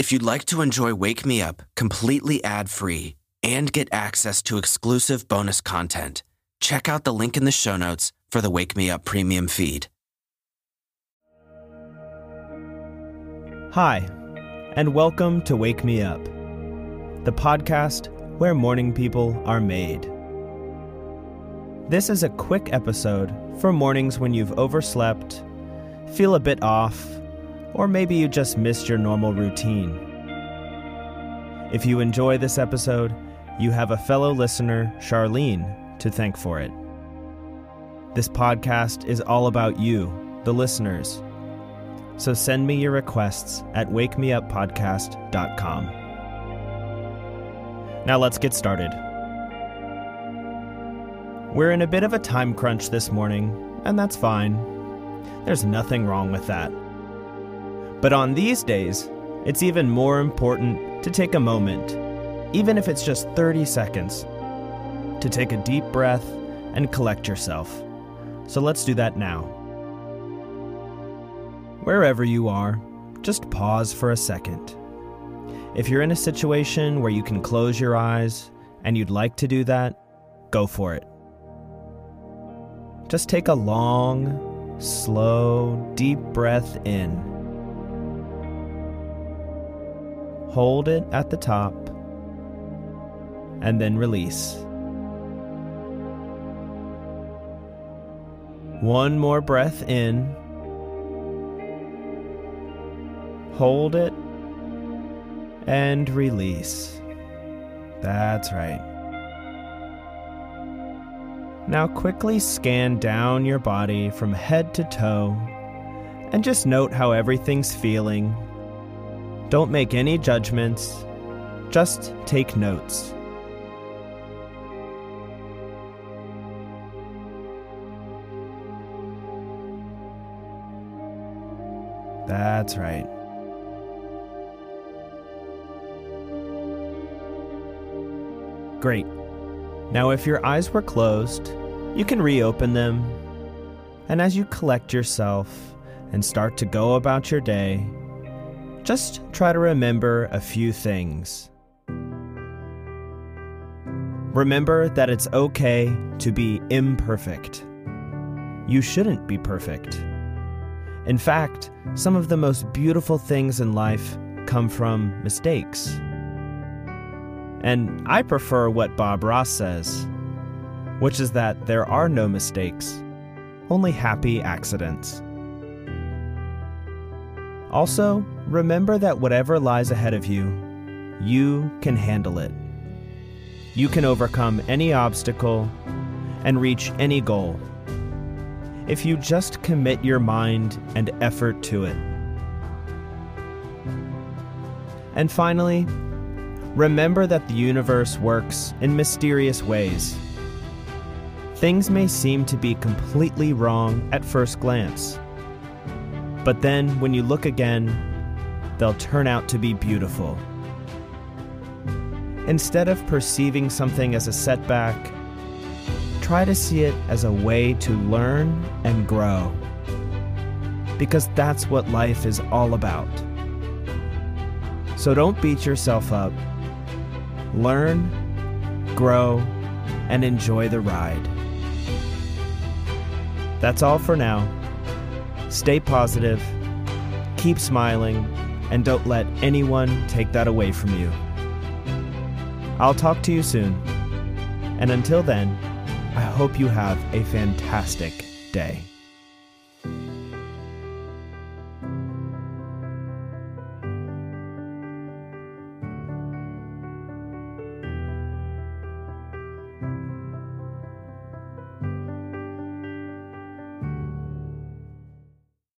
If you'd like to enjoy Wake Me Up completely ad free and get access to exclusive bonus content, check out the link in the show notes for the Wake Me Up premium feed. Hi, and welcome to Wake Me Up, the podcast where morning people are made. This is a quick episode for mornings when you've overslept, feel a bit off, or maybe you just missed your normal routine. If you enjoy this episode, you have a fellow listener, Charlene, to thank for it. This podcast is all about you, the listeners. So send me your requests at wakemeuppodcast.com. Now let's get started. We're in a bit of a time crunch this morning, and that's fine. There's nothing wrong with that. But on these days, it's even more important to take a moment, even if it's just 30 seconds, to take a deep breath and collect yourself. So let's do that now. Wherever you are, just pause for a second. If you're in a situation where you can close your eyes and you'd like to do that, go for it. Just take a long, slow, deep breath in. Hold it at the top and then release. One more breath in. Hold it and release. That's right. Now quickly scan down your body from head to toe and just note how everything's feeling. Don't make any judgments, just take notes. That's right. Great. Now, if your eyes were closed, you can reopen them. And as you collect yourself and start to go about your day, just try to remember a few things. Remember that it's okay to be imperfect. You shouldn't be perfect. In fact, some of the most beautiful things in life come from mistakes. And I prefer what Bob Ross says, which is that there are no mistakes, only happy accidents. Also, remember that whatever lies ahead of you, you can handle it. You can overcome any obstacle and reach any goal if you just commit your mind and effort to it. And finally, Remember that the universe works in mysterious ways. Things may seem to be completely wrong at first glance, but then when you look again, they'll turn out to be beautiful. Instead of perceiving something as a setback, try to see it as a way to learn and grow. Because that's what life is all about. So don't beat yourself up learn, grow, and enjoy the ride. That's all for now. Stay positive, keep smiling, and don't let anyone take that away from you. I'll talk to you soon. And until then, I hope you have a fantastic day.